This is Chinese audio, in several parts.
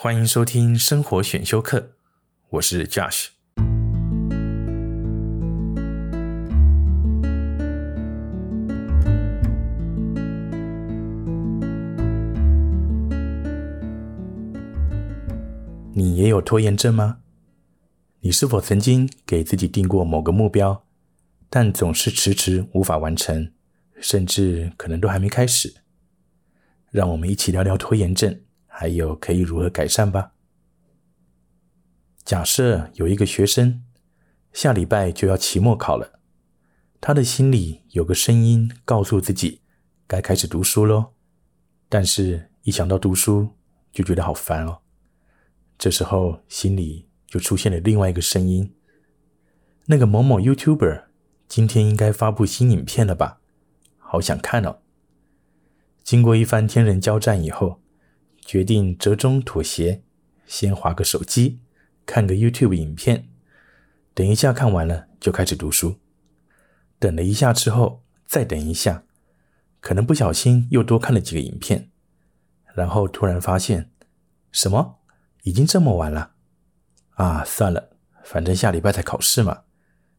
欢迎收听生活选修课，我是 Josh。你也有拖延症吗？你是否曾经给自己定过某个目标，但总是迟迟无法完成，甚至可能都还没开始？让我们一起聊聊拖延症。还有可以如何改善吧？假设有一个学生下礼拜就要期末考了，他的心里有个声音告诉自己该开始读书喽，但是一想到读书就觉得好烦哦。这时候心里就出现了另外一个声音：那个某某 YouTuber 今天应该发布新影片了吧？好想看哦。经过一番天人交战以后。决定折中妥协，先划个手机，看个 YouTube 影片，等一下看完了就开始读书。等了一下之后，再等一下，可能不小心又多看了几个影片，然后突然发现，什么？已经这么晚了？啊，算了，反正下礼拜才考试嘛，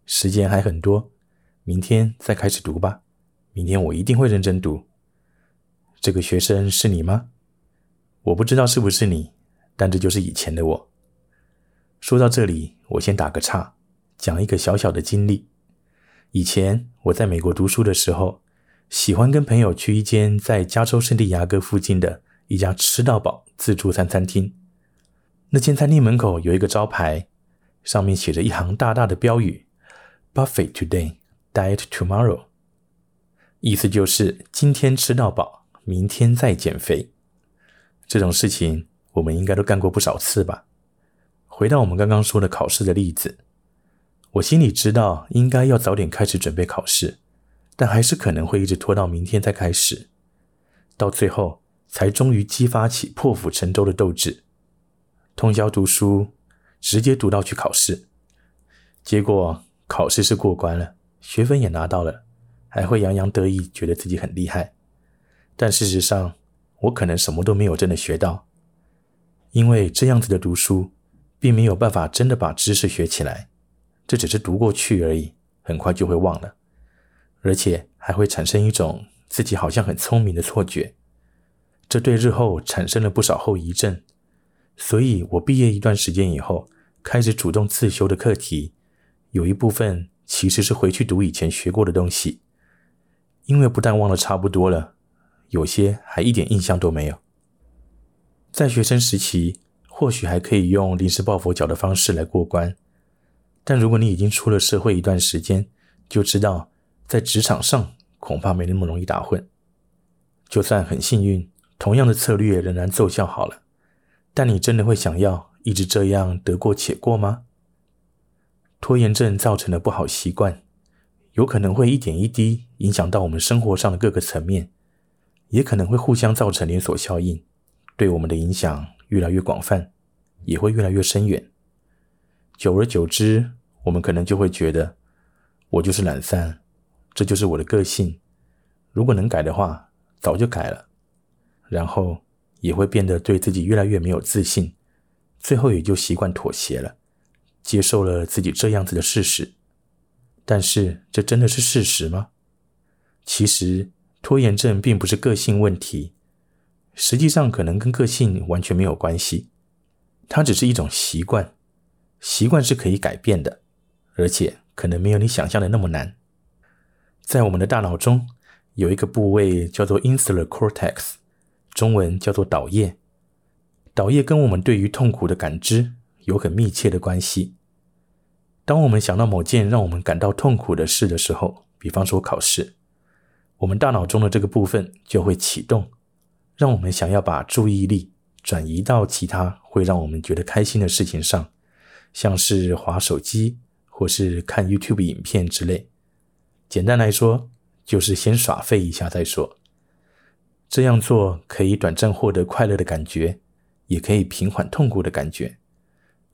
时间还很多，明天再开始读吧。明天我一定会认真读。这个学生是你吗？我不知道是不是你，但这就是以前的我。说到这里，我先打个岔，讲一个小小的经历。以前我在美国读书的时候，喜欢跟朋友去一间在加州圣地亚哥附近的一家吃到饱自助餐餐厅。那间餐厅门口有一个招牌，上面写着一行大大的标语：“Buffet today, diet tomorrow。”意思就是今天吃到饱，明天再减肥。这种事情我们应该都干过不少次吧。回到我们刚刚说的考试的例子，我心里知道应该要早点开始准备考试，但还是可能会一直拖到明天再开始，到最后才终于激发起破釜沉舟的斗志，通宵读书，直接读到去考试。结果考试是过关了，学分也拿到了，还会洋洋得意，觉得自己很厉害。但事实上，我可能什么都没有真的学到，因为这样子的读书，并没有办法真的把知识学起来，这只是读过去而已，很快就会忘了，而且还会产生一种自己好像很聪明的错觉，这对日后产生了不少后遗症。所以我毕业一段时间以后，开始主动自修的课题，有一部分其实是回去读以前学过的东西，因为不但忘了差不多了。有些还一点印象都没有。在学生时期，或许还可以用临时抱佛脚的方式来过关，但如果你已经出了社会一段时间，就知道在职场上恐怕没那么容易打混。就算很幸运，同样的策略仍然奏效好了，但你真的会想要一直这样得过且过吗？拖延症造成的不好习惯，有可能会一点一滴影响到我们生活上的各个层面。也可能会互相造成连锁效应，对我们的影响越来越广泛，也会越来越深远。久而久之，我们可能就会觉得，我就是懒散，这就是我的个性。如果能改的话，早就改了。然后也会变得对自己越来越没有自信，最后也就习惯妥协了，接受了自己这样子的事实。但是，这真的是事实吗？其实。拖延症并不是个性问题，实际上可能跟个性完全没有关系，它只是一种习惯。习惯是可以改变的，而且可能没有你想象的那么难。在我们的大脑中有一个部位叫做 insular cortex，中文叫做岛叶。岛叶跟我们对于痛苦的感知有很密切的关系。当我们想到某件让我们感到痛苦的事的时候，比方说考试。我们大脑中的这个部分就会启动，让我们想要把注意力转移到其他会让我们觉得开心的事情上，像是划手机或是看 YouTube 影片之类。简单来说，就是先耍废一下再说。这样做可以短暂获得快乐的感觉，也可以平缓痛苦的感觉，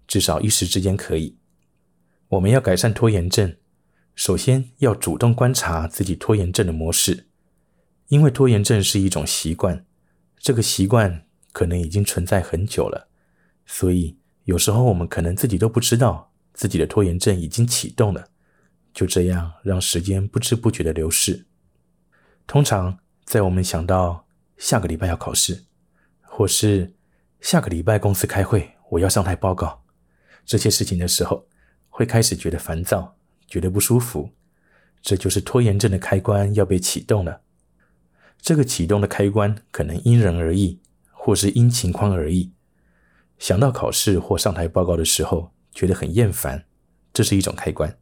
至少一时之间可以。我们要改善拖延症。首先要主动观察自己拖延症的模式，因为拖延症是一种习惯，这个习惯可能已经存在很久了，所以有时候我们可能自己都不知道自己的拖延症已经启动了，就这样让时间不知不觉的流逝。通常在我们想到下个礼拜要考试，或是下个礼拜公司开会我要上台报告这些事情的时候，会开始觉得烦躁，觉得不舒服。这就是拖延症的开关要被启动了。这个启动的开关可能因人而异，或是因情况而异。想到考试或上台报告的时候，觉得很厌烦，这是一种开关。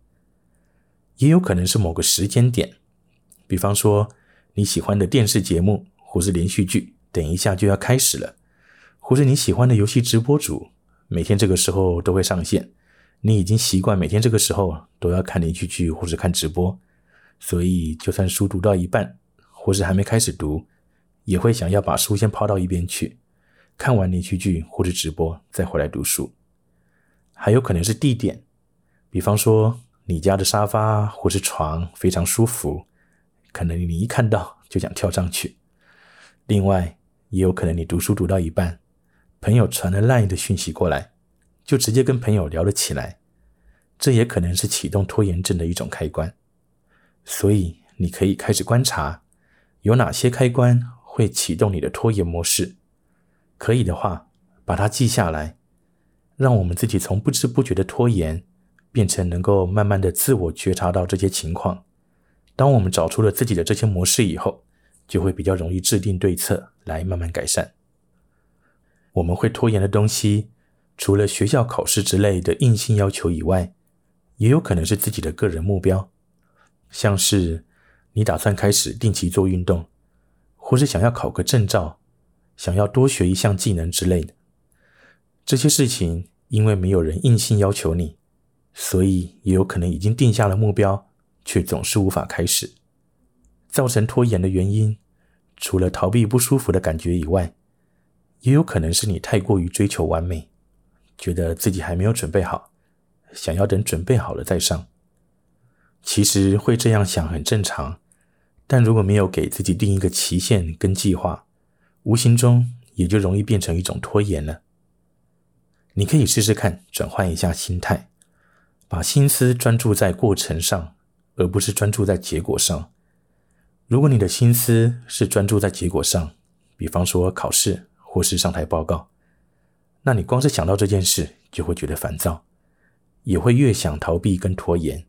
也有可能是某个时间点，比方说你喜欢的电视节目或是连续剧，等一下就要开始了，或是你喜欢的游戏直播主，每天这个时候都会上线，你已经习惯每天这个时候都要看连续剧或是看直播。所以，就算书读到一半，或是还没开始读，也会想要把书先抛到一边去，看完连续剧或者直播再回来读书。还有可能是地点，比方说你家的沙发或是床非常舒服，可能你一看到就想跳上去。另外，也有可能你读书读到一半，朋友传了 LINE 的讯息过来，就直接跟朋友聊了起来。这也可能是启动拖延症的一种开关。所以，你可以开始观察，有哪些开关会启动你的拖延模式。可以的话，把它记下来，让我们自己从不知不觉的拖延，变成能够慢慢的自我觉察到这些情况。当我们找出了自己的这些模式以后，就会比较容易制定对策来慢慢改善。我们会拖延的东西，除了学校考试之类的硬性要求以外，也有可能是自己的个人目标。像是你打算开始定期做运动，或是想要考个证照，想要多学一项技能之类的，这些事情因为没有人硬性要求你，所以也有可能已经定下了目标，却总是无法开始。造成拖延的原因，除了逃避不舒服的感觉以外，也有可能是你太过于追求完美，觉得自己还没有准备好，想要等准备好了再上。其实会这样想很正常，但如果没有给自己定一个期限跟计划，无形中也就容易变成一种拖延了。你可以试试看，转换一下心态，把心思专注在过程上，而不是专注在结果上。如果你的心思是专注在结果上，比方说考试或是上台报告，那你光是想到这件事就会觉得烦躁，也会越想逃避跟拖延。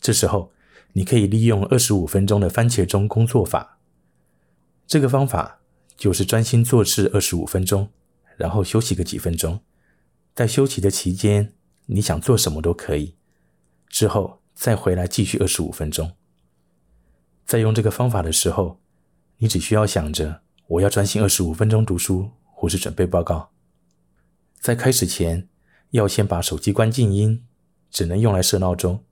这时候，你可以利用二十五分钟的番茄钟工作法。这个方法就是专心做事二十五分钟，然后休息个几分钟。在休息的期间，你想做什么都可以。之后再回来继续二十五分钟。在用这个方法的时候，你只需要想着我要专心二十五分钟读书或是准备报告。在开始前，要先把手机关静音，只能用来设闹钟。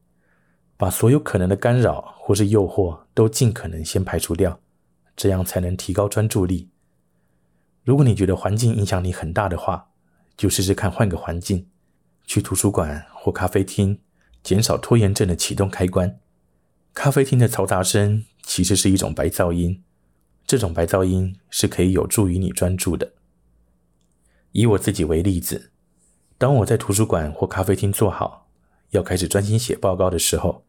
把所有可能的干扰或是诱惑都尽可能先排除掉，这样才能提高专注力。如果你觉得环境影响力很大的话，就试试看换个环境，去图书馆或咖啡厅，减少拖延症的启动开关。咖啡厅的嘈杂声其实是一种白噪音，这种白噪音是可以有助于你专注的。以我自己为例子，当我在图书馆或咖啡厅坐好，要开始专心写报告的时候。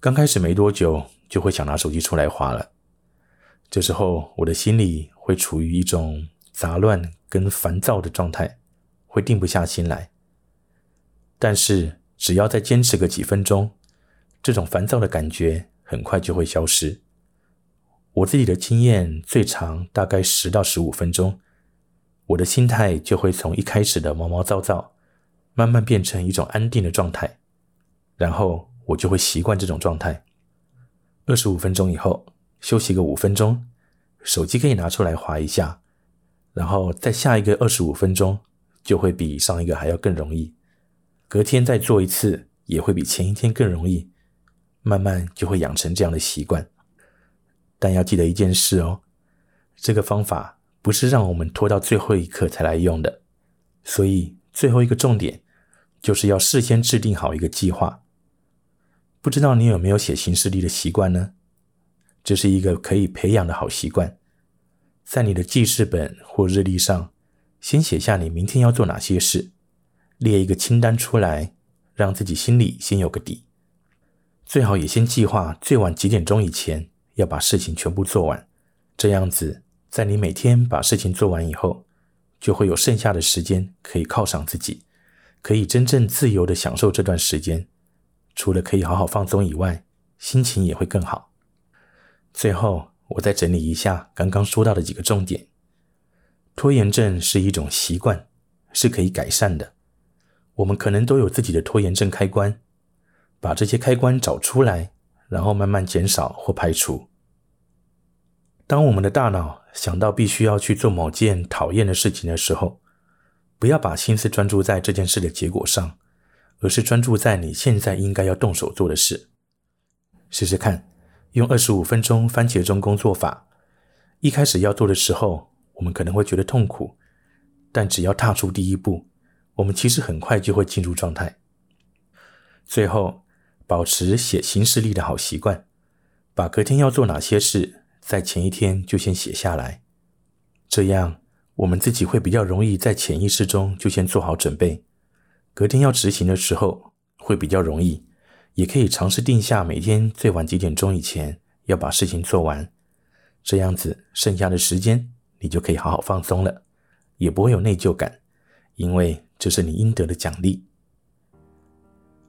刚开始没多久，就会想拿手机出来划了。这时候，我的心里会处于一种杂乱跟烦躁的状态，会定不下心来。但是，只要再坚持个几分钟，这种烦躁的感觉很快就会消失。我自己的经验最长大概十到十五分钟，我的心态就会从一开始的毛毛躁躁，慢慢变成一种安定的状态，然后。我就会习惯这种状态。二十五分钟以后休息个五分钟，手机可以拿出来划一下，然后再下一个二十五分钟就会比上一个还要更容易。隔天再做一次也会比前一天更容易，慢慢就会养成这样的习惯。但要记得一件事哦，这个方法不是让我们拖到最后一刻才来用的，所以最后一个重点就是要事先制定好一个计划。不知道你有没有写行事历的习惯呢？这是一个可以培养的好习惯，在你的记事本或日历上先写下你明天要做哪些事，列一个清单出来，让自己心里先有个底。最好也先计划最晚几点钟以前要把事情全部做完，这样子，在你每天把事情做完以后，就会有剩下的时间可以犒赏自己，可以真正自由的享受这段时间。除了可以好好放松以外，心情也会更好。最后，我再整理一下刚刚说到的几个重点。拖延症是一种习惯，是可以改善的。我们可能都有自己的拖延症开关，把这些开关找出来，然后慢慢减少或排除。当我们的大脑想到必须要去做某件讨厌的事情的时候，不要把心思专注在这件事的结果上，而是专注在你现在应该要动手做的事。试试看，用二十五分钟番茄钟工作法。一开始要做的时候。我们可能会觉得痛苦，但只要踏出第一步，我们其实很快就会进入状态。最后，保持写行事历的好习惯，把隔天要做哪些事，在前一天就先写下来，这样我们自己会比较容易在潜意识中就先做好准备，隔天要执行的时候会比较容易。也可以尝试定下每天最晚几点钟以前要把事情做完，这样子剩下的时间。你就可以好好放松了，也不会有内疚感，因为这是你应得的奖励。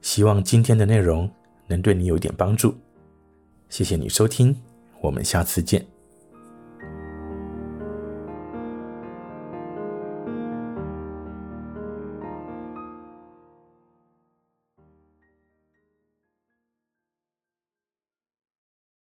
希望今天的内容能对你有点帮助，谢谢你收听，我们下次见。